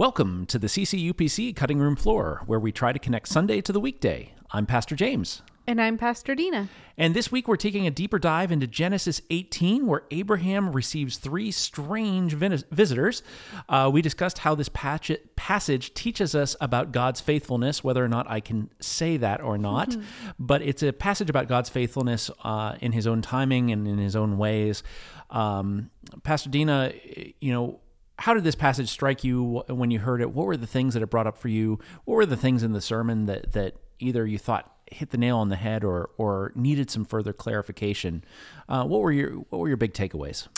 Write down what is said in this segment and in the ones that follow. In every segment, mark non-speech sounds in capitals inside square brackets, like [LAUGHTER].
Welcome to the CCUPC Cutting Room Floor, where we try to connect Sunday to the weekday. I'm Pastor James. And I'm Pastor Dena. And this week we're taking a deeper dive into Genesis 18, where Abraham receives three strange visitors. Uh, we discussed how this patch- passage teaches us about God's faithfulness, whether or not I can say that or not. Mm-hmm. But it's a passage about God's faithfulness uh, in his own timing and in his own ways. Um, Pastor Dena, you know, how did this passage strike you when you heard it? What were the things that it brought up for you? What were the things in the sermon that that either you thought hit the nail on the head or or needed some further clarification? Uh, what were your what were your big takeaways?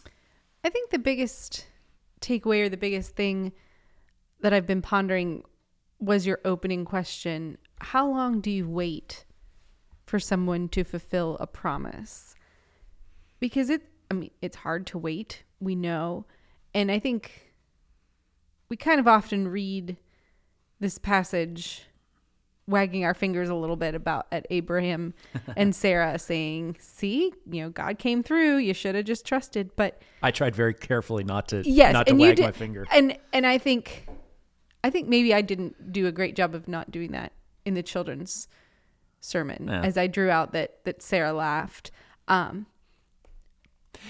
I think the biggest takeaway or the biggest thing that I've been pondering was your opening question. How long do you wait for someone to fulfill a promise? Because it I mean, it's hard to wait, we know. And I think we kind of often read this passage wagging our fingers a little bit about at Abraham and [LAUGHS] Sarah saying, "See, you know, God came through. You should have just trusted." But I tried very carefully not to yes, not to wag did, my finger. And and I think I think maybe I didn't do a great job of not doing that in the children's sermon yeah. as I drew out that that Sarah laughed. Um,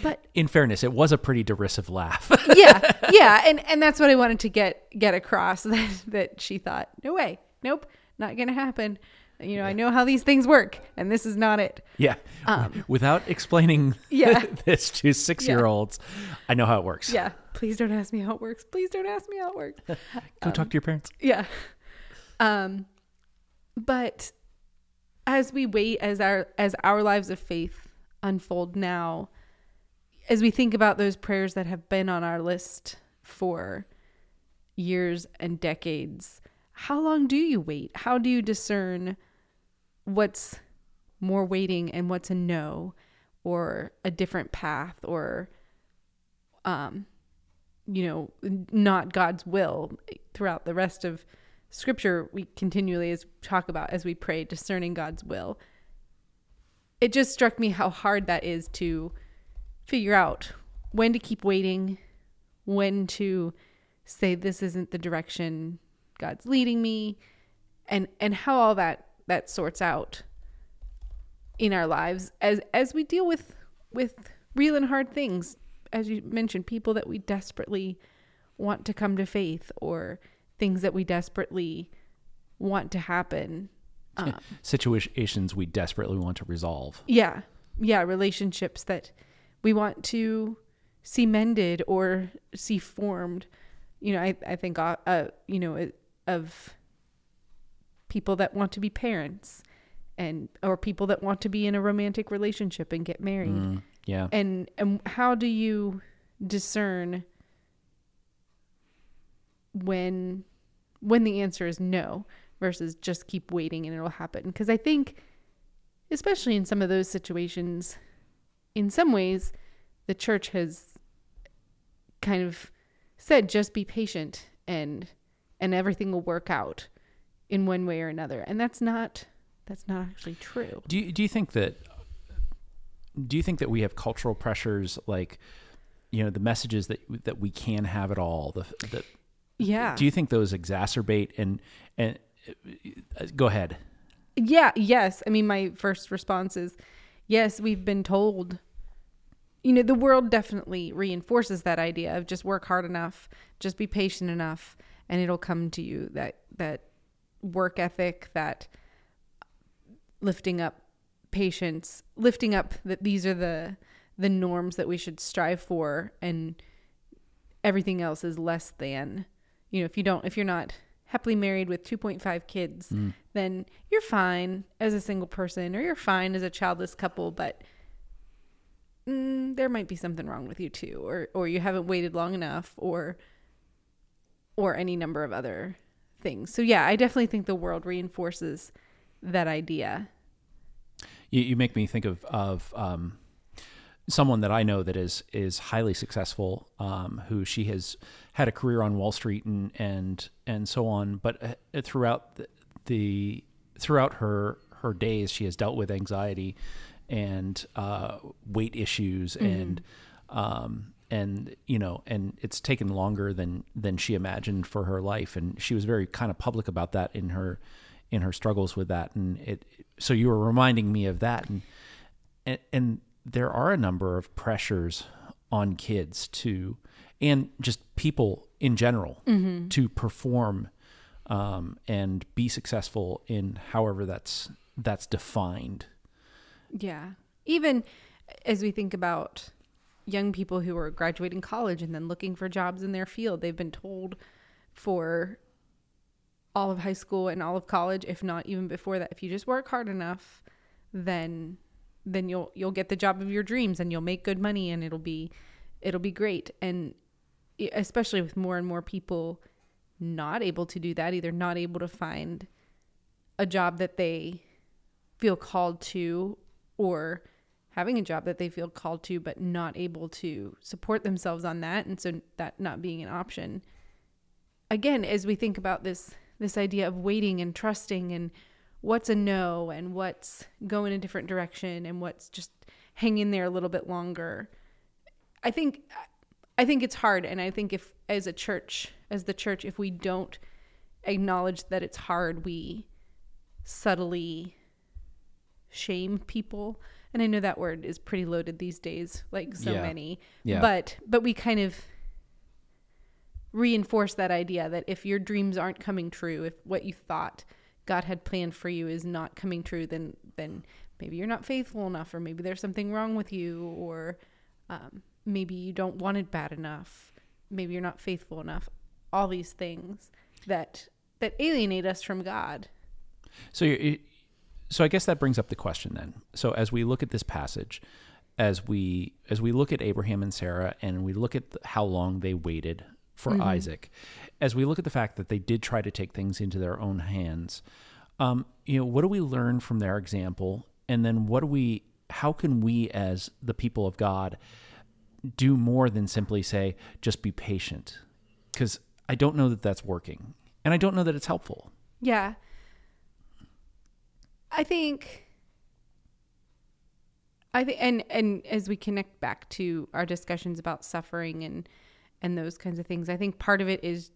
but in fairness, it was a pretty derisive laugh. [LAUGHS] yeah, yeah, and and that's what I wanted to get get across [LAUGHS] that that she thought, no way, nope, not gonna happen. You know, yeah. I know how these things work, and this is not it. Yeah. Um, Without explaining [LAUGHS] yeah. this to six year olds, yeah. I know how it works. Yeah. Please don't ask me how it works. Please don't ask me how it works. Go um, talk to your parents. Yeah. Um, but as we wait, as our as our lives of faith unfold now, as we think about those prayers that have been on our list for years and decades, how long do you wait? How do you discern what's more waiting and what's a no or a different path or um you know not God's will throughout the rest of scripture we continually as talk about as we pray discerning God's will it just struck me how hard that is to figure out when to keep waiting, when to say this isn't the direction God's leading me, and and how all that that sorts out in our lives as as we deal with with real and hard things. As you mentioned people that we desperately want to come to faith or things that we desperately want to happen um, situations we desperately want to resolve. Yeah. Yeah relationships that we want to see mended or see formed. You know, I, I think, uh, uh, you know, of people that want to be parents and or people that want to be in a romantic relationship and get married. Mm, yeah. And and how do you discern when when the answer is no versus just keep waiting and it'll happen? Because I think especially in some of those situations in some ways, the church has kind of said just be patient and and everything will work out in one way or another. And that's not that's not actually true. Do you, do you think that do you think that we have cultural pressures like you know the messages that that we can have it all the the yeah do you think those exacerbate and and uh, go ahead yeah yes i mean my first response is yes we've been told you know the world definitely reinforces that idea of just work hard enough just be patient enough and it'll come to you that that work ethic that lifting up patience lifting up that these are the the norms that we should strive for and everything else is less than. You know if you don't if you're not happily married with 2.5 kids mm. then you're fine as a single person or you're fine as a childless couple but mm, there might be something wrong with you too, or or you haven't waited long enough, or or any number of other things. So yeah, I definitely think the world reinforces that idea. You, you make me think of of um, someone that I know that is is highly successful, um, who she has had a career on Wall Street and and and so on. But uh, throughout the, the throughout her her days, she has dealt with anxiety and uh, weight issues mm-hmm. and um, and you know and it's taken longer than than she imagined for her life and she was very kind of public about that in her in her struggles with that and it so you were reminding me of that and and, and there are a number of pressures on kids to and just people in general Mm-hmm. to perform um, and be successful in however that's that's defined Yeah. Even as we think about young people who are graduating college and then looking for jobs in their field, they've been told for all of high school and all of college, if not even before that, if you just work hard enough, then then you'll you'll get the job of your dreams and you'll make good money and it'll be it'll be great. And especially with more and more people not able to do that, either not able to find a job that they feel called to or having a job that they feel called to but not able to support themselves on that and so that not being an option again as we think about this this idea of waiting and trusting and what's a no and what's going a different direction and what's just hanging there a little bit longer i think i think it's hard and i think if as a church as the church if we don't acknowledge that it's hard we subtly shame people and i know that word is pretty loaded these days like so Yeah. many Yeah. but but we kind of reinforce that idea that if your dreams aren't coming true if what you thought god had planned for you is not coming true then then maybe you're not faithful enough or maybe there's something wrong with you or um, maybe you don't want it bad enough. Maybe you're not faithful enough. All these things that that alienate us from god. So, you so I guess that brings up the question then. So, as we look at this passage, as we as we look at Abraham and Sarah, and we look at how long they waited for Isaac, as we look at the fact that they did try to take things into their own hands, um, you know, what do we learn from their example, and then what do we? How can we, as the people of God, do more than simply say, "Just be patient"? Because I don't know that that's working, and I don't know that it's helpful. Yeah. I think I think and and as we connect back to our discussions about suffering and and those kinds of things, I think part of it is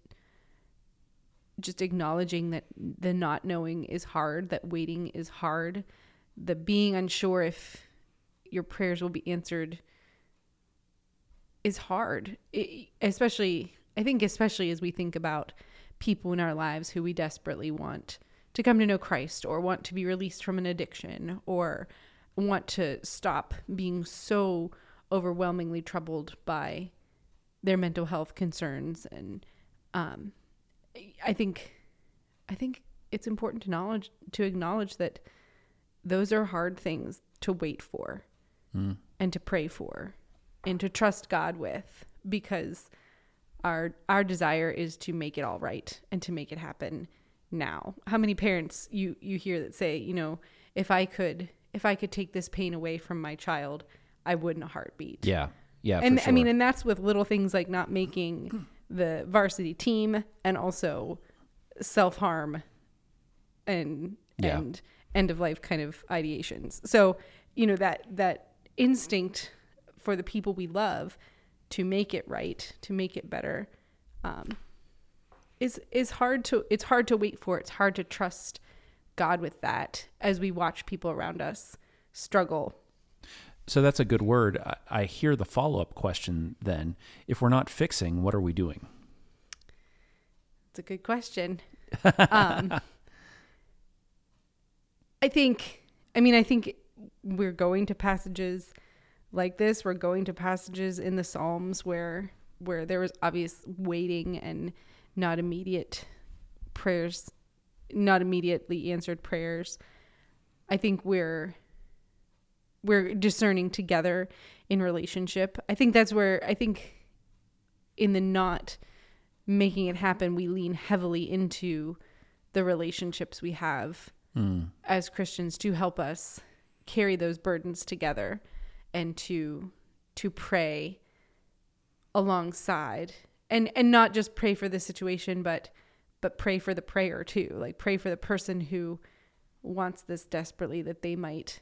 just acknowledging that the not knowing is hard, that waiting is hard, the being unsure if your prayers will be answered is hard. It, especially I think especially as we think about people in our lives who we desperately want to come to know Christ or want to be released from an addiction or want to stop being so overwhelmingly troubled by their mental health concerns and um, I think I think it's important to knowledge to acknowledge that those are hard things to wait for and to pray for and to trust God with because our our desire is to make it all right and to make it happen now. How many parents you you hear that say, you know, if I could if I could take this pain away from my child, I wouldn't a heartbeat. Yeah, yeah. and sure. I mean, and that's with little things like not making the varsity team and also self harm and Yeah. and end of life kind of ideations. So you know that that instinct for the people we love to make it right, to make it better, um, is is hard to it's hard to wait for. It's hard to trust God with that as we watch people around us struggle. So that's a good word. I, I hear the follow up question then. If we're not fixing, what are we doing? It's a good question. um, [LAUGHS] I think, I mean, I think we're going to passages like this. We're going to passages in the Psalms where where there was obvious waiting and not immediate prayers, not immediately answered prayers. I think we're we're discerning together in relationship. I think that's where I think in the not making it happen, we lean heavily into the relationships we have hmm. as Christians to help us carry those burdens together and to to pray alongside. And and not just pray for the situation but but pray for the prayer too. Like pray for the person who wants this desperately that they might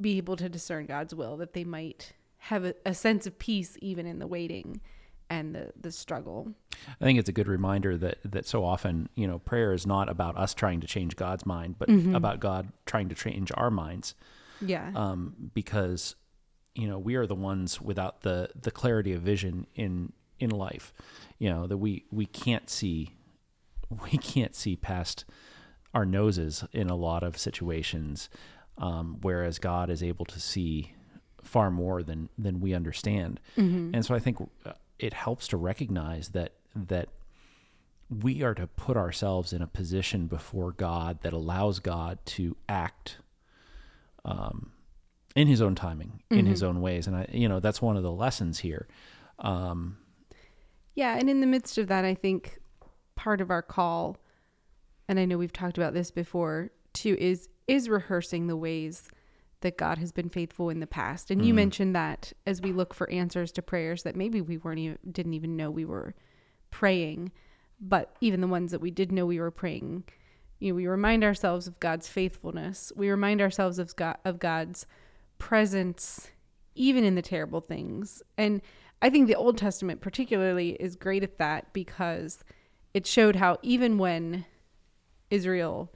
be able to discern God's will that they might have a, a sense of peace even in the waiting and the the struggle. I think it's a good reminder that that so often, you know, prayer is not about us trying to change God's mind, but about God trying to change our minds. Yeah. Um, because you know we are the ones without the the clarity of vision in in life. You know that we we can't see we can't see past our noses in a lot of situations, um, whereas God is able to see far more than than we understand. And so I think uh, it helps to recognize that that we are to put ourselves in a position before God that allows God to act um, in His own timing, in His own ways, and I, you know, that's one of the lessons here. Um, Yeah, and in the midst of that, I think part of our call, and I know we've talked about this before too, is is rehearsing the ways that God has been faithful in the past. And you mm-hmm. mentioned that as we look for answers to prayers that maybe we weren't even didn't even know we were praying, but even the ones that we did know we were praying, you know, we remind ourselves of God's faithfulness. We remind ourselves of God of God's presence even in the terrible things. And I think the Old Testament particularly is great at that because it showed how even when Israel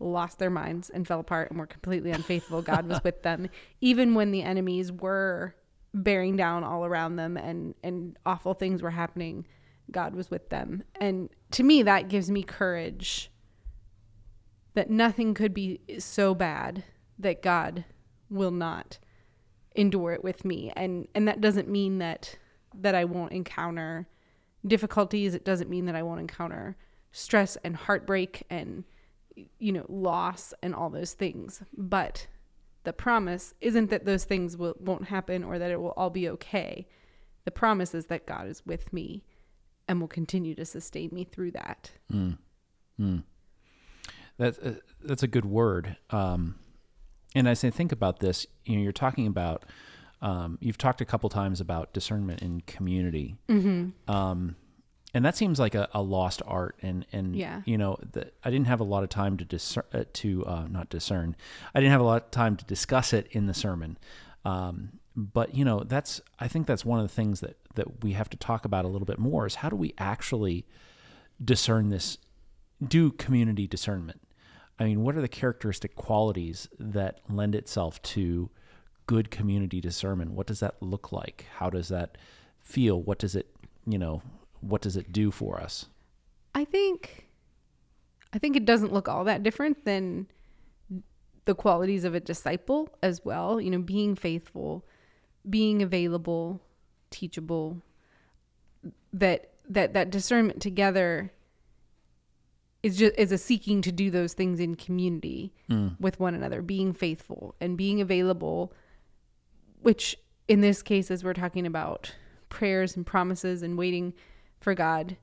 lost their minds and fell apart and were completely unfaithful, God was with them. [LAUGHS] Even when the enemies were bearing down all around them and and awful things were happening, God was with them. And to me that gives me courage that nothing could be so bad that God will not endure it with me and and that doesn't mean that that I won't encounter difficulties it doesn't mean that I won't encounter stress and heartbreak and you know loss and all those things but the promise isn't that those things will won't happen or that it will all be okay the promise is that God is with me and will continue to sustain me through that That's uh, that's a good word. Um, and as I think about this, you know, you're talking about. Um, you've talked a couple times about discernment in community, mm-hmm. um, and that seems like a, a lost art. And and Yeah. you know, the, I didn't have a lot of time to discern, uh, to uh, not discern. I didn't have a lot of time to discuss it in the sermon. Um, but you know, that's I think that's one of the things that that we have to talk about a little bit more is how do we actually discern this do community discernment i mean what are the characteristic qualities that lend itself to good community discernment what does that look like how does that feel what does it you know what does it do for us? I think I think it doesn't look all that different than the qualities of a disciple as well, you know, being faithful, being available, teachable, that that that discernment together is just is a seeking to do those things in community hmm. with one another, being faithful and being available, which in this case, as we're talking about prayers and promises and waiting for God,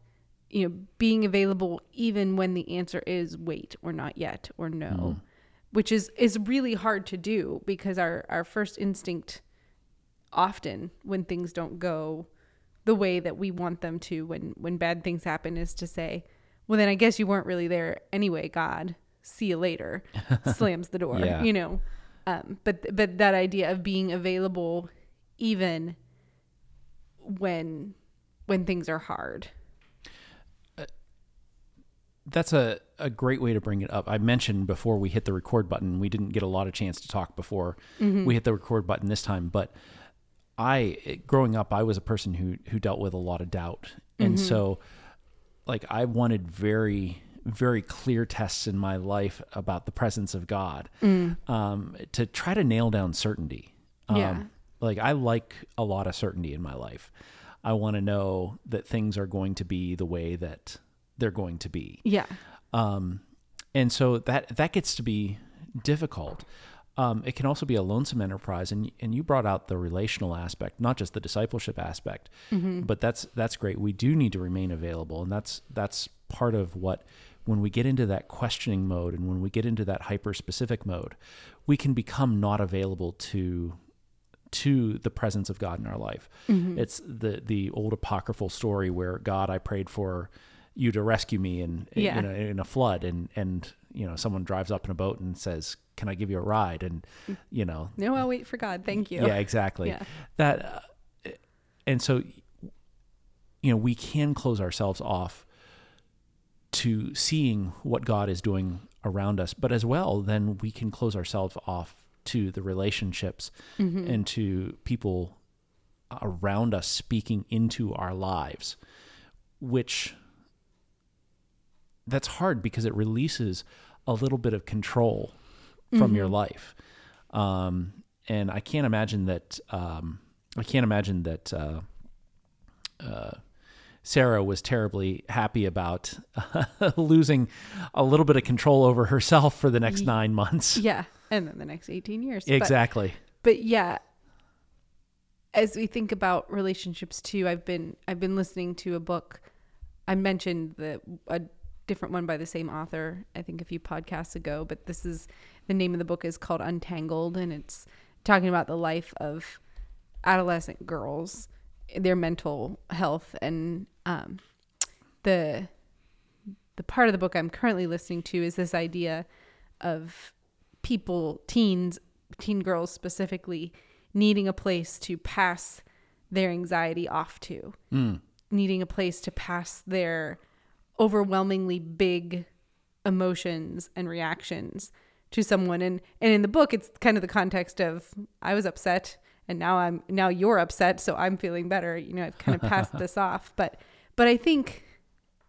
you know, being available even when the answer is wait or not yet or no, which is is really hard to do because our our first instinct often when things don't go the way that we want them to when when bad things happen is to say, well then I guess you weren't really there anyway, God. See you later. [LAUGHS] Slams the door, Yeah. you know. Um, but but that idea of being available even when when things are hard. that's a, a great way to bring it up. I mentioned before we hit the record button, we didn't get a lot of chance to talk before we hit the record button this time. But I, growing up, I was a person who who dealt with a lot of doubt, and so like I wanted very very clear tests in my life about the presence of God um, to try to nail down certainty. Um, Yeah. Like I like a lot of certainty in my life. I want to know that things are going to be the way that they're going to be Yeah. um, and so that that gets to be difficult. Um, it can also be a lonesome enterprise, and and you brought out the relational aspect, not just the discipleship aspect, but that's that's great. We do need to remain available, and that's that's part of what when we get into that questioning mode and when we get into that hyper specific mode, we can become not available to to the presence of God in our life. It's the the old apocryphal story where God I prayed for, you to rescue me in Yeah. you know in a flood and and you know someone drives up in a boat and says can I give you a ride and you know No, I'll wait for God. Thank you. yeah exactly Yeah. that uh, and so you know we can close ourselves off to seeing what God is doing around us but as well then we can close ourselves off to the relationships and to people around us speaking into our lives which that's hard because it releases a little bit of control from your life um, and I can't imagine that um, I can't imagine that uh, uh, Sarah was terribly happy about [LAUGHS] losing a little bit of control over herself for the next nine months. Yeah. And then the next 18 years. But- Exactly. but yeah as we think about relationships too i've been i've been listening to a book i mentioned the a different one by the same author i think a few podcasts ago but this is the name of the book is called untangled and it's talking about the life of adolescent girls their mental health and um, the the part of the book i'm currently listening to is this idea of people teens teen girls specifically needing a place to pass their anxiety off to. Hmm. Needing a place to pass their overwhelmingly big emotions and reactions to someone. And and in the book it's kind of the context of I was upset and now I'm now you're upset so I'm feeling better. You know I've kind of passed [LAUGHS] this off. But but I think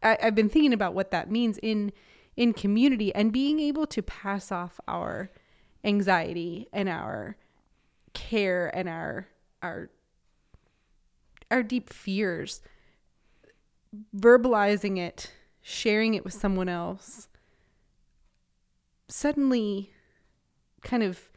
I, I've been thinking about what that means in in community and being able to pass off our anxiety and our care and our our our deep fears verbalizing it sharing it with someone else suddenly kind of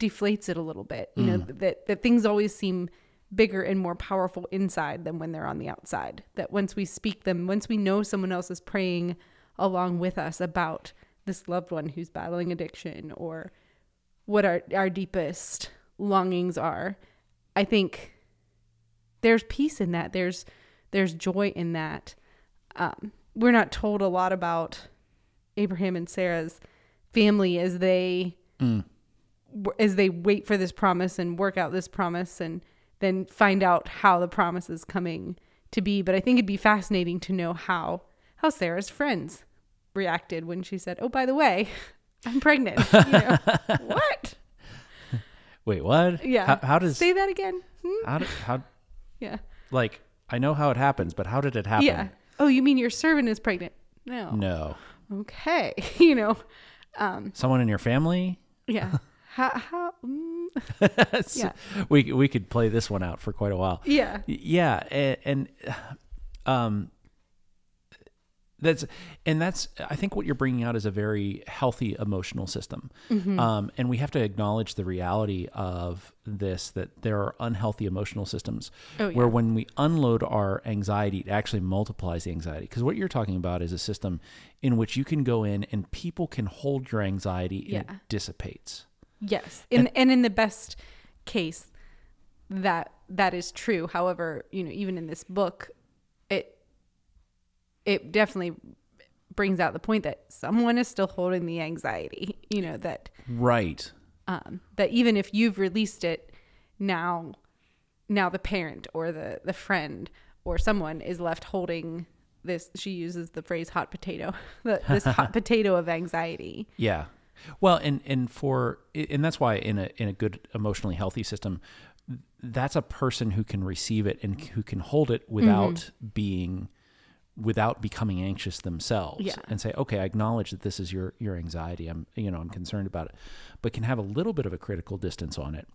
deflates it a little bit you know mm. that that things always seem bigger and more powerful inside than when they're on the outside that once we speak them once we know someone else is praying along with us about this loved one who's battling addiction or what our our deepest longings are i think there's peace in that. There's there's joy in that. Um, we're not told a lot about abraham and sarah's family as they w- as they wait for this promise and work out this promise and then find out how the promise is coming to be. But i think it'd be fascinating to know how how sarah's friends reacted when she said oh by the way [LAUGHS] i'm pregnant [LAUGHS] you know, what [LAUGHS] Wait, what? yeah How, how does say that again Hmm? how did how yeah like I know how it happens, but how did it happen? yeah oh you mean your servant is pregnant no No. okay you know um Someone in your family? yeah how how mm, Yeah. We we could play this one out for quite a while. yeah Yeah, and, and um that's and that's I think what you're bringing out is a very healthy emotional system. Mm-hmm. Um, and we have to acknowledge the reality of this that there are unhealthy emotional systems Oh, yeah. where when we unload our anxiety, it actually multiplies the anxiety. Because what you're talking about is a system in which you can go in and people can hold your anxiety and Yeah. it dissipates. Yes. In and, in the best case that that is true. However, you know, even in this book, it definitely brings out the point that someone is still holding the anxiety, you know, that Right. um that even if you've released it now now the parent or the the friend or someone is left holding this she uses the phrase hot potato [LAUGHS] this hot [LAUGHS] potato of anxiety Yeah. Well, and and for and that's why in a in a good emotionally healthy system, that's a person who can receive it and who can hold it without being without becoming anxious themselves Yeah. and say okay i acknowledge that this is your your anxiety. I'm you know i'm concerned about it but can have a little bit of a critical distance on it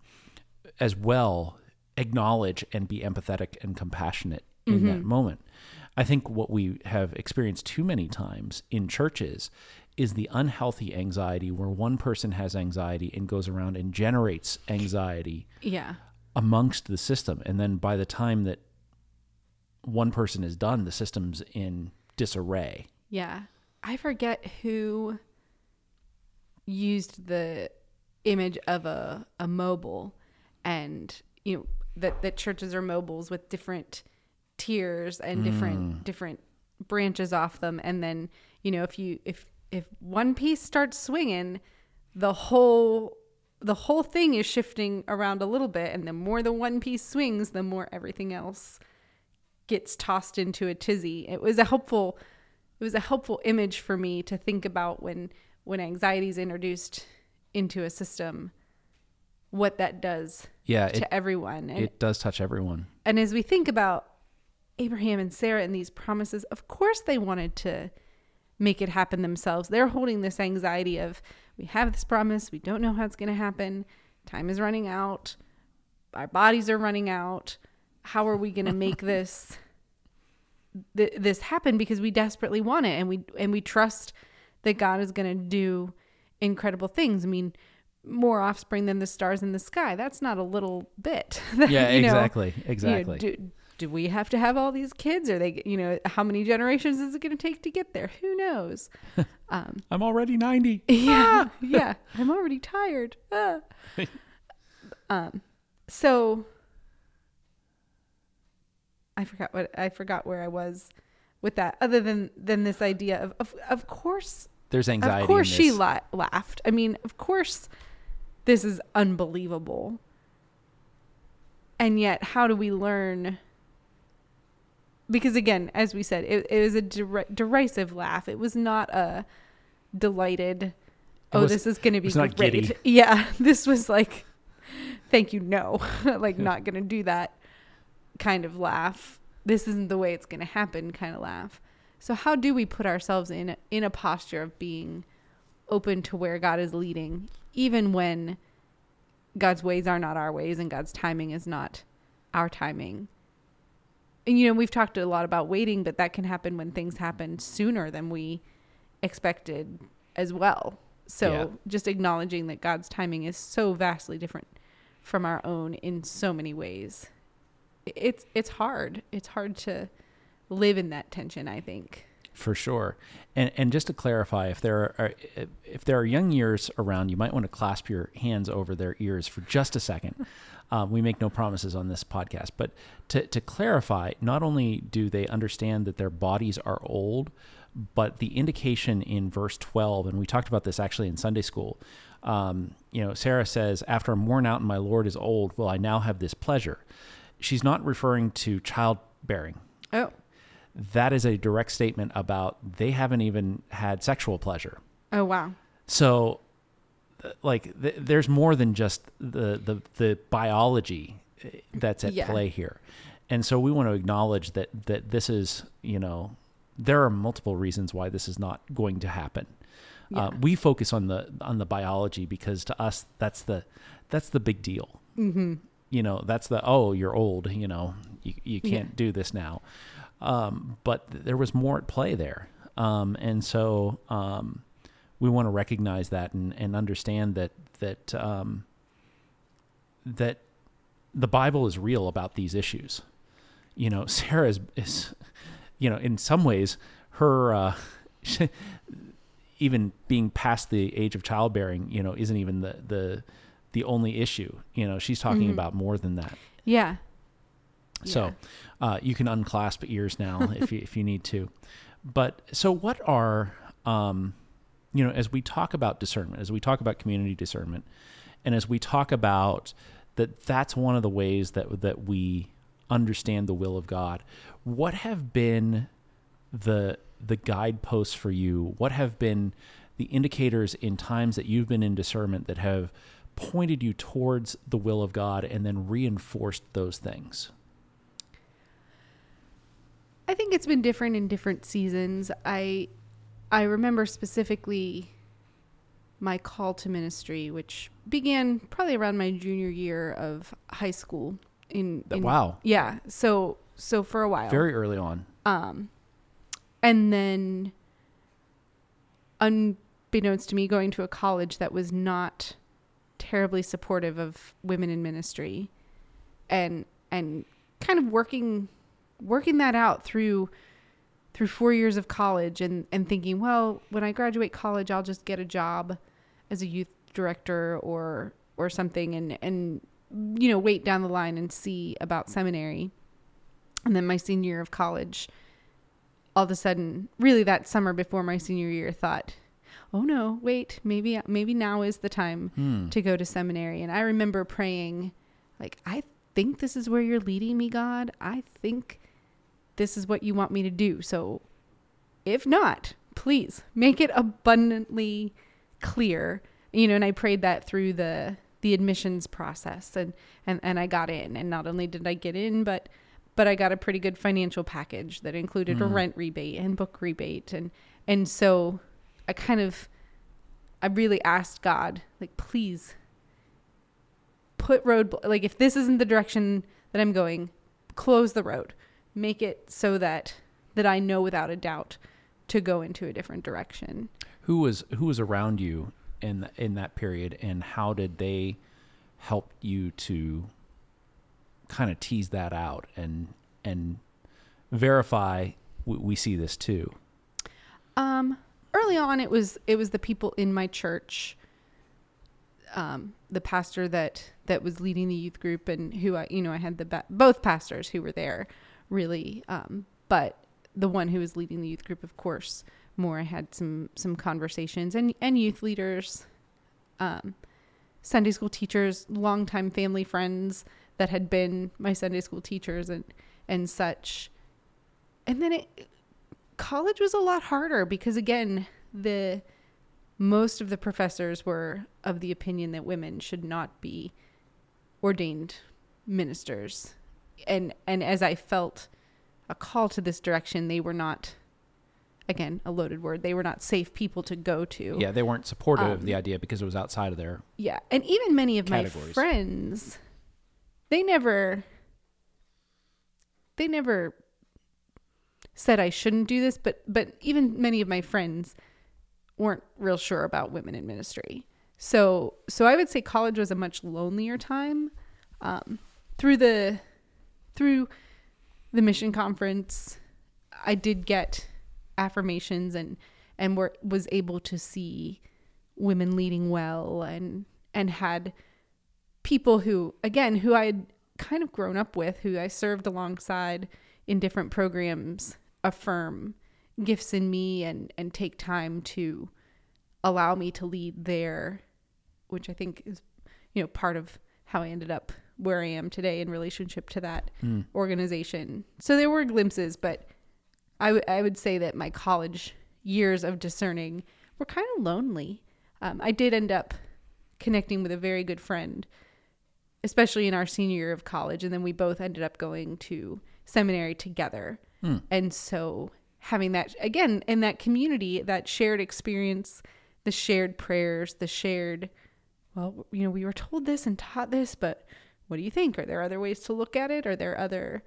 as well acknowledge and be empathetic and compassionate in that mm-hmm. moment. I think what we have experienced too many times in churches is the unhealthy anxiety where one person has anxiety and goes around and generates anxiety yeah. amongst the system. And then by the time that one person is done the system's in disarray. Yeah. I forget who used the image of a, a mobile and you know that, that churches are mobiles with different tiers and different hmm. different branches off them. And then you know if you if if one piece starts swinging the whole the whole thing is shifting around a little bit. And the more the one piece swings the more everything else gets tossed into a tizzy it was a helpful it was a helpful image for me to think about when when anxiety is introduced into a system what that does Yeah, to it, everyone and it does touch everyone. and as we think about Abraham and Sarah and these promises, of course they wanted to make it happen themselves. They're holding this anxiety of we have this promise, we don't know how it's going to happen. Time is running out. Our bodies are running out. How are we going to make this [LAUGHS] th- this happen because we desperately want it and we and we trust that God is going to do incredible things. I mean, more offspring than the stars in the sky. That's not a little bit. [LAUGHS] Yeah, You know, exactly, you know, exactly. do, do we have to have all these kids? Are they, you know, how many generations is it going to take to get there? Who knows? [LAUGHS] Um, I'm already 90. yeah, yeah. I'm already tired. Ah. um, so I forgot what I forgot where I was with that. Other than than this idea of of, of course, There's anxiety. of course she la- laughed. I mean, of course, this is unbelievable. And yet, how do we learn? Because again, as we said, it, it was a der- derisive laugh. It was not a delighted. Oh, was- this is going to be not great. giddy. [LAUGHS] Yeah, [LAUGHS] this was like, thank you, no, [LAUGHS] like not going to do that kind of laugh. This isn't the way it's going to happen kind of laugh. So how do we put ourselves in a, in a posture of being open to where God is leading, even when God's ways are not our ways and God's timing is not our timing? And you know, we've talked a lot about waiting, but that can happen when things happen sooner than we expected as well. So Yeah. just acknowledging that God's timing is so vastly different from our own in so many ways. It's it's hard. It's hard to live in that tension, I think. For sure. And and just to clarify, if there are if there are young ears around, you might want to clasp your hands over their ears for just a second. Um, [LAUGHS] we make no promises on this podcast, but to to clarify, not only do they understand that their bodies are old, but the indication in verse twelve, and we talked about this actually in Sunday school. Um, you know, Sarah says, "After I'm worn out and my Lord is old, will I now have this pleasure?" She's not referring to childbearing Oh. that is a direct statement about they haven't even had sexual pleasure. Oh wow. So, like, th- there's more than just the the the biology uh, that's at Yeah. play here, and so we want to acknowledge that that this is you know there are multiple reasons why this is not going to happen. Uh, we focus on the on the biology because to us that's the that's the big deal. Mm-hmm. You know, that's the oh you're old. You know, you you can't do this now. Um, but there was more at play there, um, and so um, we want to recognize that and, and understand that that um, that the Bible is real about these issues. You know, [LAUGHS] Sarah is, is you know, in some ways, her uh, [LAUGHS] even being past the age of childbearing, you know, isn't even the the the only issue. You know, she's talking Mhm. about more than that. Yeah. So uh, you can unclasp ears now [LAUGHS] if you, if you need to. But so what are um, you know as we talk about discernment, as we talk about community discernment, and as we talk about that, that's one of the ways that that we understand the will of God. What have been the the guideposts for you? What have been the indicators in times that you've been in discernment that have pointed you towards the will of God and then reinforced those things? I think it's been different in different seasons. I I remember specifically my call to ministry, which began probably around my junior year of high school. In, in wow. yeah. So so for a while, Very early on. um, and then unbeknownst to me, going to a college that was not terribly supportive of women in ministry, and and kind of working working that out through through four years of college and and thinking well when i graduate college i'll just get a job as a youth director or or something and and you know wait down the line and see about seminary. And then my senior year of college all of a sudden, really that summer before my senior year, thought, "Oh no, wait, maybe maybe now is the time Hmm. to go to seminary." And I remember praying, like, "I think this is where you're leading me, God. I think this is what you want me to do. So, if not, please make it abundantly clear." You know, and I prayed that through the the admissions process, and and and I got in. And not only did I get in, but but I got a pretty good financial package that included a Mm. rent rebate and book rebate and and so I kind of I really asked God like please put road like if this isn't the direction that I'm going close the road make it so that that I know without a doubt to go into a different direction Who was who was around you in in that period, and how did they help you to kind of tease that out and and verify we, we see this too? Um, early on, it was it was the people in my church, um, the pastor that that was leading the youth group, and who I you know I had the ba- both pastors who were there, really. Um, but the one who was leading the youth group, of course, more I had some some conversations and and youth leaders, um, Sunday school teachers, longtime family friends that had been my Sunday school teachers and and such. And then it college was a lot harder because again the most of the professors were of the opinion that women should not be ordained ministers and and as i felt a call to this direction they were not again a loaded word they were not safe people to go to Yeah, they weren't supportive of Um, the idea because it was outside of their. yeah, and even many of Categories. my friends, they never, they never said I shouldn't do this, but but even many of my friends weren't real sure about women in ministry. So so I would say college was a much lonelier time. Um, through the through the mission conference, I did get affirmations and and were was able to see women leading well and and had people who again who I had kind of grown up with who I served alongside in different programs affirm gifts in me and and take time to allow me to lead there which I think is you know part of how I ended up where I am today in relationship to that Hmm. organization. So there were glimpses, but I would I would say that my college years of discerning were kind of lonely. Um, I did end up connecting with a very good friend, especially in our senior year of college, and then we both ended up going to seminary together. Hmm. And so having that again in that community, that shared experience, the shared prayers, the shared well, you know, we were told this and taught this, but what do you think? Are there other ways to look at it? Are there other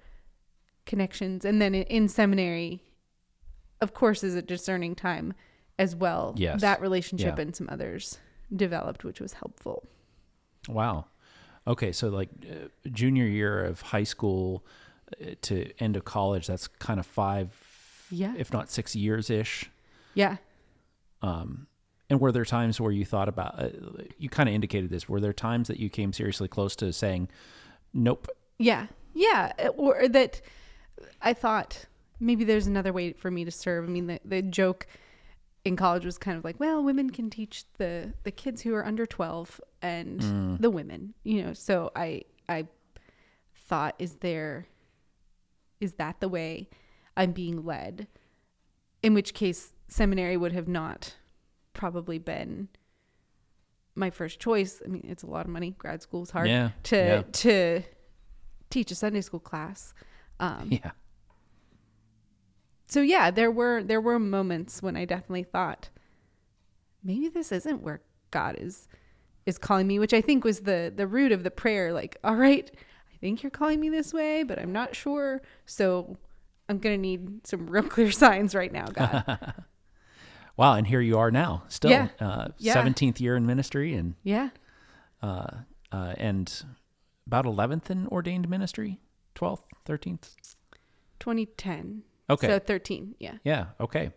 connections? And then in, in seminary, of course, is a discerning time as well. Yes. That relationship Yeah. and some others developed, which was helpful. Wow. Okay, so like uh, junior year of high school to end of college, that's kind of five, Yeah. if not six years ish. Yeah. Um, and were there times where you thought about? Uh, you kind of indicated this. Were there times that you came seriously close to saying, "Nope"? Yeah. Yeah. uh, Or that I thought maybe there's another way for me to serve. I mean, the, the joke in college was kind of like, well, women can teach the, the kids who are under 12 and Mm. the women, you know, so I, I thought, is there, is that the way I'm being led? In which case seminary would have not probably been my first choice. I mean, it's a lot of money. Grad school is hard Yeah. to yeah. to teach a Sunday school class. Um, yeah. So yeah, there were there were moments when I definitely thought maybe this isn't where God is is calling me, which I think was the the root of the prayer. Like, all right, think you're calling me this way, but I'm not sure. So I'm gonna need some real [LAUGHS] clear signs right now, God. [LAUGHS] Wow. And here you are now, still Yeah. uh, Yeah. 17th year in ministry, and yeah, uh, uh, and about 11th in ordained ministry, 12th, 13th. 2010. Okay. So 13. Yeah. yeah. Okay.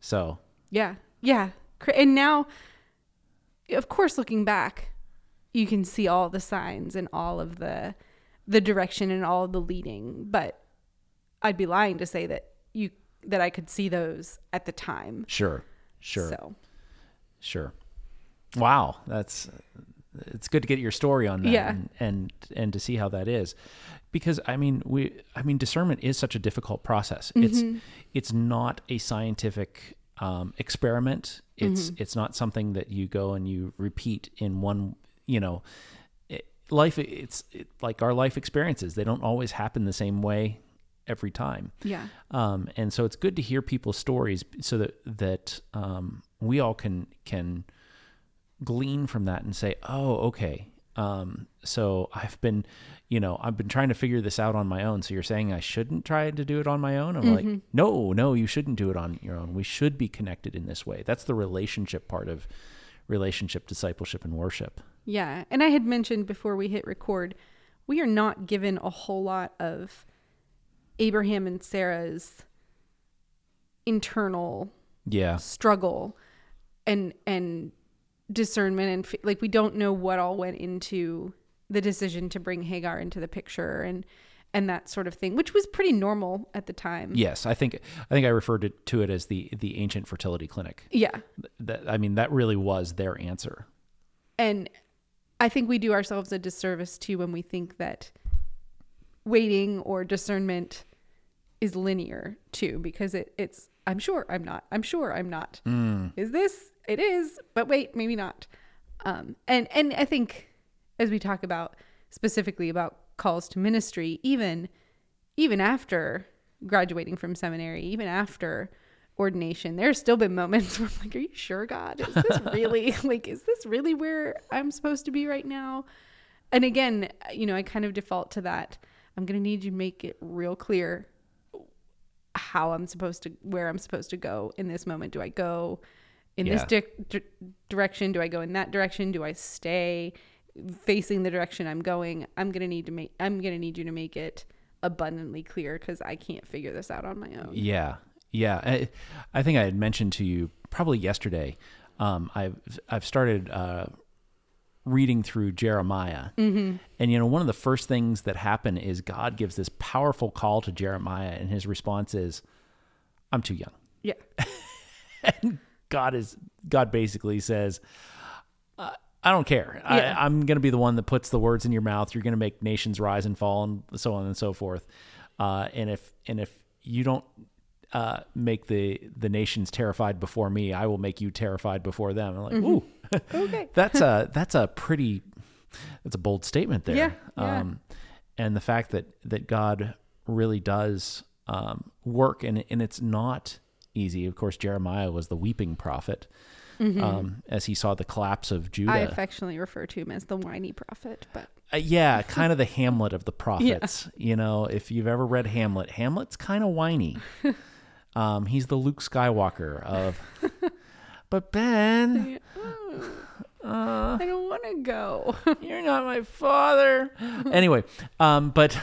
So Yeah. Yeah. And now, of course, looking back, you can see all the signs and all of the the direction and all the leading. But I'd be lying to say that you that I could see those at the time. Sure. Sure. So Sure. Wow, that's it's good to get your story on that Yeah. and, and and to see how that is. Because I mean, we I mean discernment is such a difficult process. It's it's not a scientific um, experiment. It's it's not something that you go and you repeat in one, you know, it, life it's it, like our life experiences. They don't always happen the same way every time. yeah. Um, and so it's good to hear people's stories so that that um, we all can can glean from that and say, oh, okay. Um, so I've been, you know, I've been trying to figure this out on my own. So you're saying I shouldn't try to do it on my own? I'm like, no, no, you shouldn't do it on your own. We should be connected in this way. That's the relationship part of relationship, discipleship, and worship. Yeah. And I had mentioned before we hit record, we are not given a whole lot of Abraham and Sarah's internal Yeah. struggle and and discernment and f- like we don't know what all went into the decision to bring Hagar into the picture and and that sort of thing, which was pretty normal at the time. Yes, I think I think I referred to, to it as the the ancient fertility clinic. Yeah. That I mean, that really was their answer. And I think we do ourselves a disservice too when we think that waiting or discernment is linear too, because it, it's, I'm sure I'm not. I'm sure I'm not. Is this? It is, but wait, maybe not. Um, and, and I think as we talk about specifically about calls to ministry, even, even after graduating from seminary, even after ordination, there's still been moments [LAUGHS] where I'm like, are you sure, God? Is this really [LAUGHS] [LAUGHS] like, is this really where I'm supposed to be right now? And again, you know, I kind of default to that. I'm going to need you to make it real clear how I'm supposed to, where I'm supposed to go in this moment. Do I go in this di- di- direction? Do I go in that direction? Do I stay facing the direction I'm going? I'm going to need to make, I'm going to need you to make it abundantly clear because I can't figure this out on my own. Yeah, yeah. I, I think I had mentioned to you probably yesterday. Um, I've I've started uh, reading through Jeremiah, mm-hmm. and you know one of the first things that happen is God gives this powerful call to Jeremiah, and his response is, "I'm too young." Yeah. [LAUGHS] And God is God basically says, uh, "I don't care. Yeah. I, I'm going to be the one that puts the words in your mouth. You're going to make nations rise and fall, and so on and so forth. Uh, and if and if you don't uh, make the the nations terrified before me, I will make you terrified before them." I'm like, ooh, Okay. [LAUGHS] that's a that's a pretty that's a bold statement there. Yeah, yeah. Um, and the fact that that God really does um, work, and and it's not easy. Of course, Jeremiah was the weeping prophet um, as he saw the collapse of Judah. I affectionately refer to him as the whiny prophet, but Uh, yeah, [LAUGHS] kind of the Hamlet of the prophets. You know, if you've ever read Hamlet, Hamlet's kind of whiny. [LAUGHS] um, he's the Luke Skywalker of. [LAUGHS] but Ben, [LAUGHS] I don't want to go. [LAUGHS] you're not my father. anyway, um, but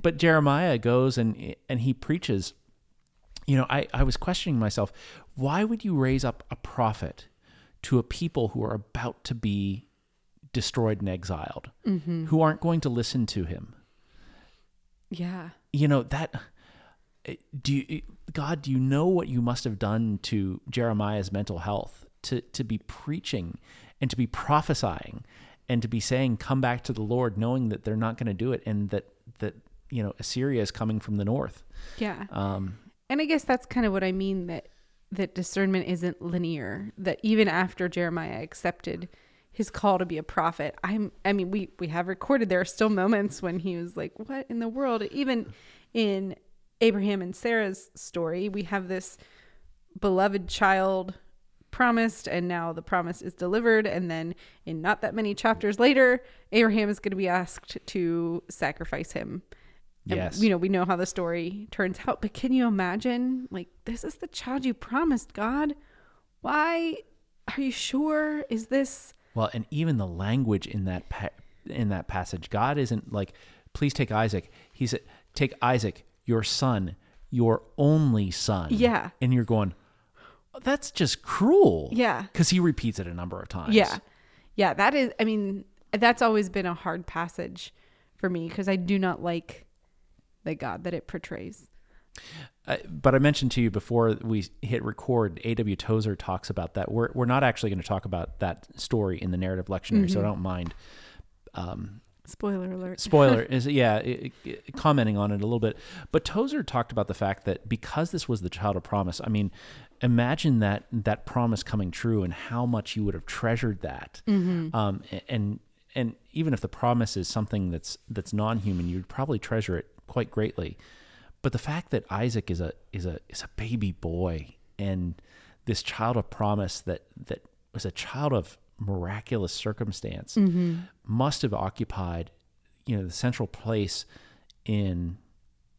but Jeremiah goes and and he preaches. You know, I I was questioning myself. Why would you raise up a prophet to a people who are about to be destroyed and exiled, who aren't going to listen to him? yeah. you know that do you god do you know what you must have done to jeremiah's mental health to to be preaching and to be prophesying and to be saying come back to the lord knowing that they're not going to do it and that that you know assyria is coming from the north Yeah. um And I guess that's kind of what I mean that that discernment isn't linear. That even after Jeremiah accepted his call to be a prophet, I'm I mean we we have recorded there are still moments when he was like, "What in the world?" Even in Abraham and Sarah's story, we have this beloved child promised and now the promise is delivered and then in not that many chapters later Abraham is going to be asked to sacrifice him and, Yes. you know, we know how the story turns out, but can you imagine? Like, this is the child you promised, God. Why are you sure? Is this? well and even the language in that pa- in that passage god isn't like please take isaac he said take isaac your son your only son Yeah. and you're going that's just cruel Yeah. because he repeats it a number of times Yeah. Yeah. That is, I mean, that's always been a hard passage for me because I do not like the God that it portrays. Uh, but I mentioned to you before we hit record, A.W. Tozer talks about that. We're, we're not actually going to talk about that story in the narrative lectionary, so I don't mind um, Spoiler alert. [LAUGHS] spoiler [LAUGHS] is yeah i i commenting on it a little bit. But tozer talked about the fact that because this was the child of promise i mean imagine that that promise coming true and how much you would have treasured that. Um, and and even if the promise is something that's that's non-human you'd probably treasure it quite greatly. But the fact that isaac is a is a is a baby boy and this child of promise that that was a child of miraculous circumstance must have occupied you know the central place in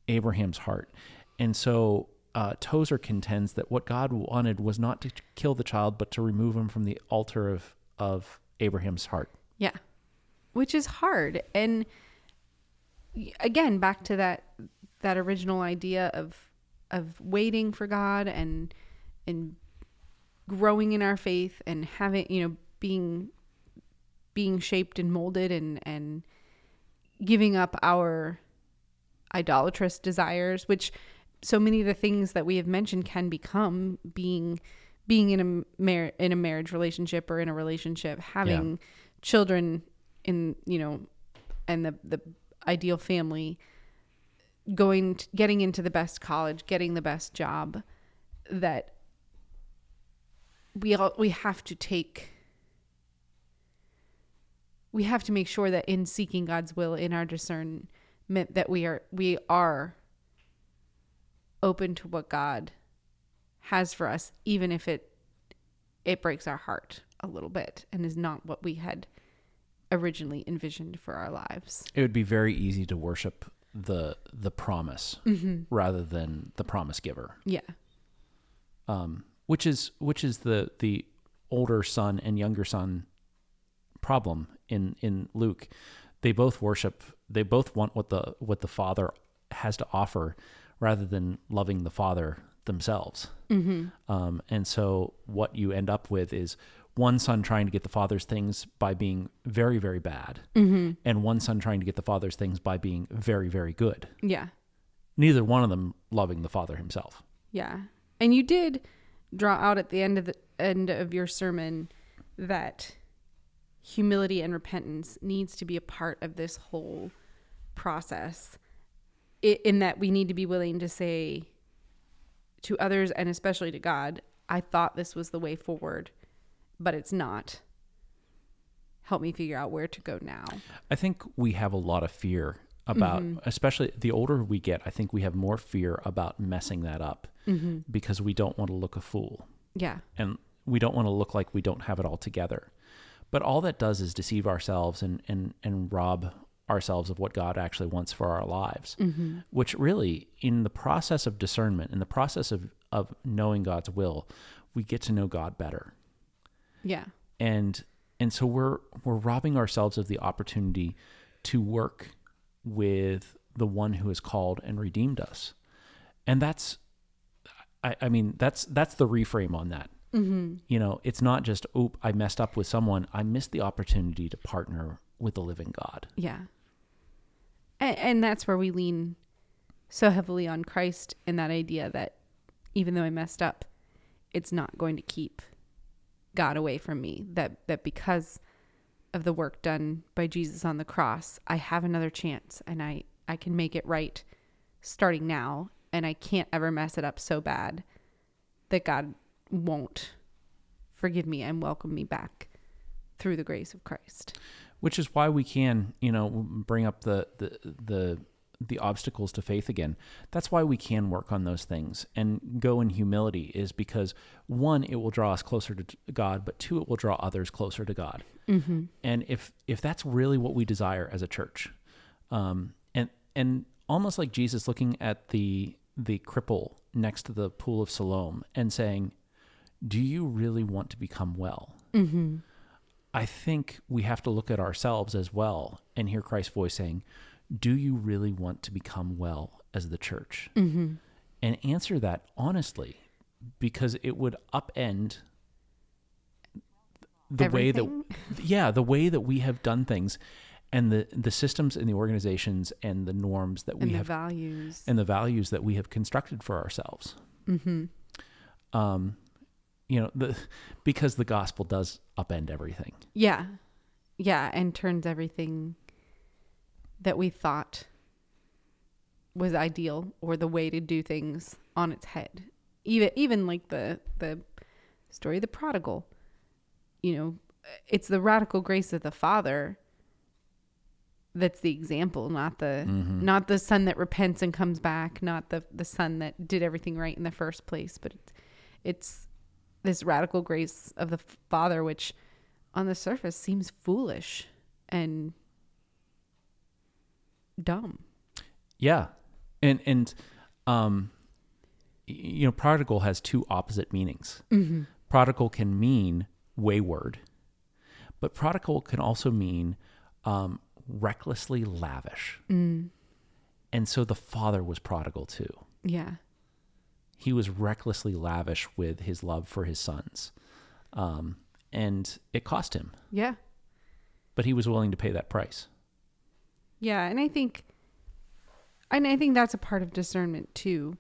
Abraham's heart. And so uh, Tozer contends that what God wanted was not to kill the child, but to remove him from the altar of of Abraham's heart. Yeah. Which is hard. And again, back to that that original idea of of waiting for God and and growing in our faith and having, you know, being being shaped and molded and and giving up our idolatrous desires, which so many of the things that we have mentioned can become being being in a mar- in a marriage relationship or in a relationship, having children in you know, and the the ideal family, going t- getting into the best college, getting the best job, that we all we have to take we have to make sure that in seeking God's will in our discernment that we are we are open to what God has for us even if it it breaks our heart a little bit and is not what we had originally envisioned for our lives. It would be very easy to worship the the promise rather than the promise giver, Yeah. um, which is which is the the older son and younger son problem in in Luke. They both worship. They both want what the what the father has to offer, rather than loving the father themselves. Um, and so what you end up with is one son trying to get the father's things by being very very bad, and one son trying to get the father's things by being very very good. Yeah. Neither one of them loving the father himself. Yeah. And you did draw out at the end of the end of your sermon that humility and repentance needs to be a part of this whole process in that we need to be willing to say to others and especially to God, I thought this was the way forward, but it's not. Help me figure out where to go now. I think we have a lot of fear about, mm-hmm. especially the older we get, I think we have more fear about messing that up mm-hmm. because we don't want to look a fool Yeah. and we don't want to look like we don't have it all together. But all that does is deceive ourselves and, and, and rob ourselves of what God actually wants for our lives, mm-hmm. which really, in the process of discernment, in the process of, of knowing God's will, we get to know God better. Yeah. and and so we're we're robbing ourselves of the opportunity to work with the one who has called and redeemed us and that's i, I mean that's that's the reframe on that mm-hmm. you know it's not just oop i messed up with someone i missed the opportunity to partner with the living god Yeah. And, and that's where we lean so heavily on Christ and that idea that even though I messed up, it's not going to keep God away from me. That that because of the work done by Jesus on the cross, I have another chance and I I can make it right starting now and I can't ever mess it up so bad that God won't forgive me and welcome me back through the grace of Christ. which is why we can you know bring up the the the the obstacles to faith again that's why we can work on those things and go in humility is because one it will draw us closer to god but two it will draw others closer to god mm-hmm. and if if that's really what we desire as a church um and and almost like jesus looking at the the cripple next to the pool of siloam and saying do you really want to become well I think we have to look at ourselves as well and hear Christ's voice saying, Do you really want to become well as the church? Mm-hmm. And answer that honestly, because it would upend the way that, [LAUGHS] yeah, the way that we have done things. and the the systems and the organizations and the norms that we and have values. and the values that we have constructed for ourselves. Mm-hmm. Um, you know, the because the gospel does upend everything. yeah. Yeah. And turns everything that we thought was ideal or the way to do things on its head. Even even like the the story of the prodigal. You know, it's the radical grace of the father that's the example, not the mm-hmm. not the son that repents and comes back, not the the son that did everything right in the first place, but it's, it's this radical grace of the father which on the surface seems foolish and dumb. Yeah, and and um, you know, prodigal has two opposite meanings. Prodigal can mean wayward, but prodigal can also mean um, recklessly lavish. And so the father was prodigal too. Yeah. He was recklessly lavish with his love for his sons, um, and it cost him. Yeah. But he was willing to pay that price. Yeah, and I think and I think that's a part of discernment too.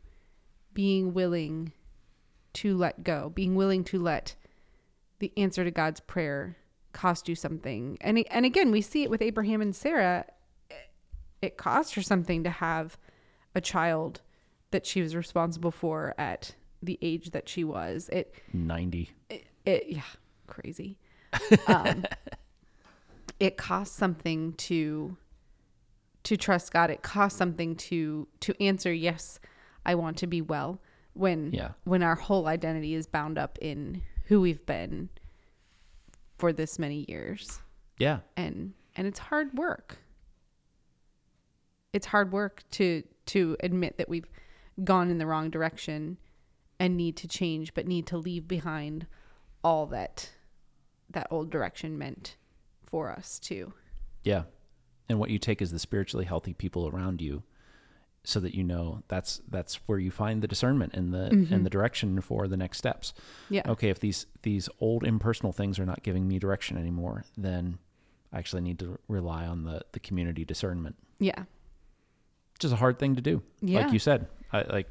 Being willing to let go, being willing to let the answer to God's prayer cost you something. And and again, we see it with Abraham and Sarah. It cost her something to have a child that she was responsible for at the age that she was. It Ninety. it, it yeah crazy um [LAUGHS] it costs something to to trust god it costs something to to answer yes i want to be well when Yeah. when our whole identity is bound up in who we've been for this many years Yeah. and and it's hard work it's hard work to to admit that we've gone in the wrong direction and need to change but need to leave behind all that that old direction meant for us too Yeah. And what you take is the spiritually healthy people around you so that you know that's that's where you find the discernment and the and mm-hmm. the direction for the next steps. yeah Okay, if these these old impersonal things are not giving me direction anymore, then I actually need to rely on the the community discernment. yeah Is a hard thing to do. Yeah. Like you said. I like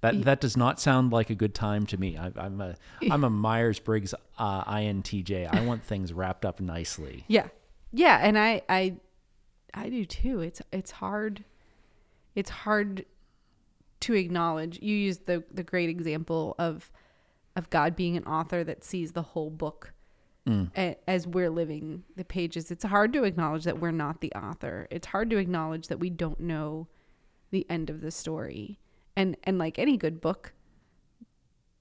that that does not sound like a good time to me. I, I'm a I'm a Myers Briggs uh, INTJ. I want things wrapped up nicely. yeah yeah and i i i do too it's it's hard it's hard to acknowledge you used the the great example of of god being an author that sees the whole book a- as we're living the pages it's hard to acknowledge that we're not the author it's hard to acknowledge that we don't know the end of the story and and like any good book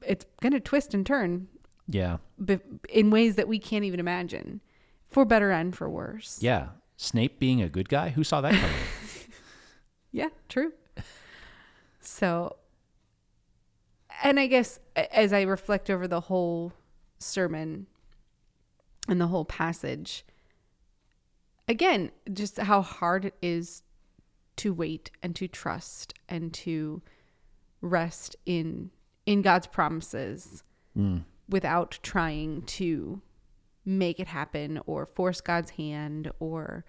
it's going to twist and turn Yeah. be- in ways that we can't even imagine for better and for worse Yeah. Snape being a good guy? Who saw that coming? [LAUGHS] Yeah, true. So, and I guess as I reflect over the whole sermon and the whole passage, again, just how hard it is to wait and to trust and to rest in in God's promises without trying to make it happen or force God's hand or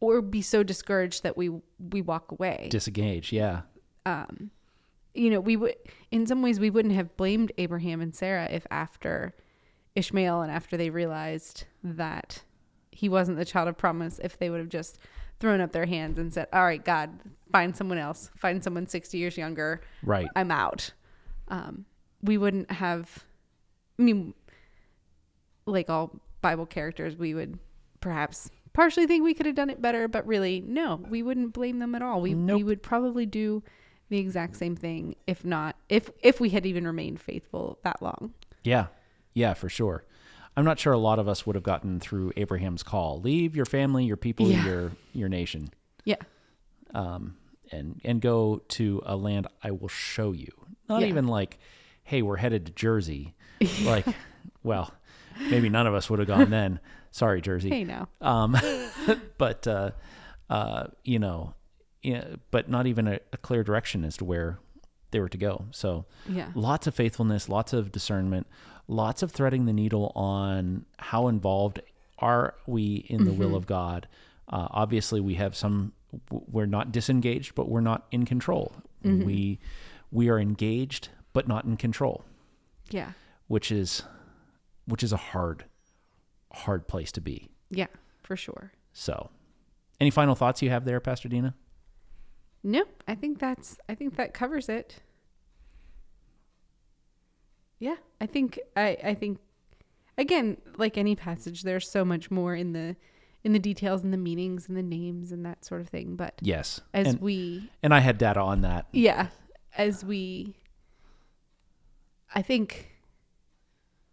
or be so discouraged that we we walk away. Disengage. Yeah. Um you know, we would in some ways we wouldn't have blamed Abraham and Sarah if after Ishmael and after they realized that he wasn't the child of promise if they would have just thrown up their hands and said, "All right, God, find someone else. Find someone 60 years younger. Right. I'm out." Um, we wouldn't have I mean like all Bible characters, we would perhaps partially think we could have done it better, but really, no, we wouldn't blame them at all. We we would probably do the exact same thing, if not if if we had even remained faithful that long. Yeah. Yeah, for sure. I'm not sure a lot of us would have gotten through Abraham's call. Leave your family, your people, Yeah. your your nation, Yeah, um, and and go to a land I will show you. Not Yeah. even like, hey, we're headed to Jersey. [LAUGHS] Like, well, maybe none of us would have gone then. Sorry, Jersey. hey now, Um, [LAUGHS] but uh, uh, you know, yeah, but not even a, a clear direction as to where they were to go. So yeah, lots of faithfulness, lots of discernment, lots of threading the needle on how involved are we in the will of God? Uh, obviously, we have some. We're not disengaged, but we're not in control. We we are engaged, but not in control, Yeah. which is which is a hard hard place to be. Yeah, for sure. So, any final thoughts you have there, Pastor Dena? Nope. I think that's I think that covers it. Yeah. I think I I think again, like any passage, there's so much more in the in the details and the meanings and the names and that sort of thing. But Yes, as and, we and I had data on that. yeah, as we I think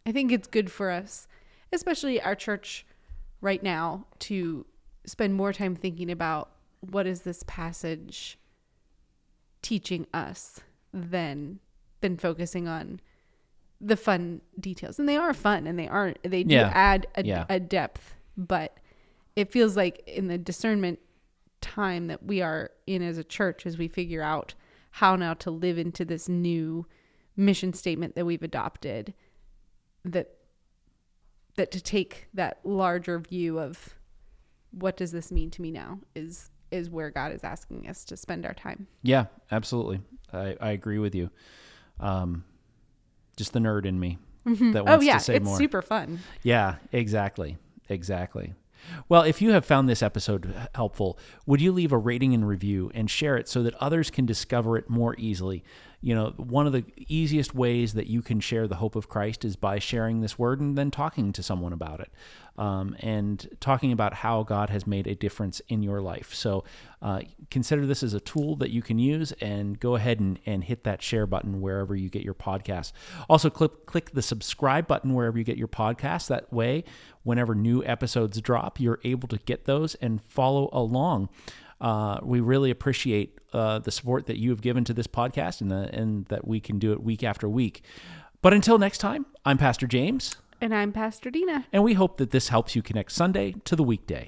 I think it's good for us, especially our church right now to spend more time thinking about what is this passage teaching us than than focusing on the fun details. And they are fun and they aren't they do Yeah. add a, Yeah. a depth, but it feels like in the discernment time that we are in as a church as we figure out how now to live into this new mission statement that we've adopted that that to take that larger view of what does this mean to me now is is where God is asking us to spend our time. Yeah, absolutely. I, I agree with you. Um, just the nerd in me mm-hmm. that Oh wants yeah, to say it's more. super fun. Yeah, exactly. Exactly. Well, if you have found this episode helpful, would you leave a rating and review and share it so that others can discover it more easily? You know, one of the easiest ways that you can share the hope of Christ is by sharing this word and then talking to someone about it um, and talking about how God has made a difference in your life. So uh, consider this as a tool that you can use and go ahead and, and hit that share button wherever you get your podcast. Also, click, click the subscribe button wherever you get your podcast. That way, whenever new episodes drop, you're able to get those and follow along. Uh, we really appreciate uh, the support that you have given to this podcast and, the, and that we can do it week after week. But until next time, I'm Pastor James, And I'm Pastor Dena. and we hope that this helps you connect Sunday to the weekday.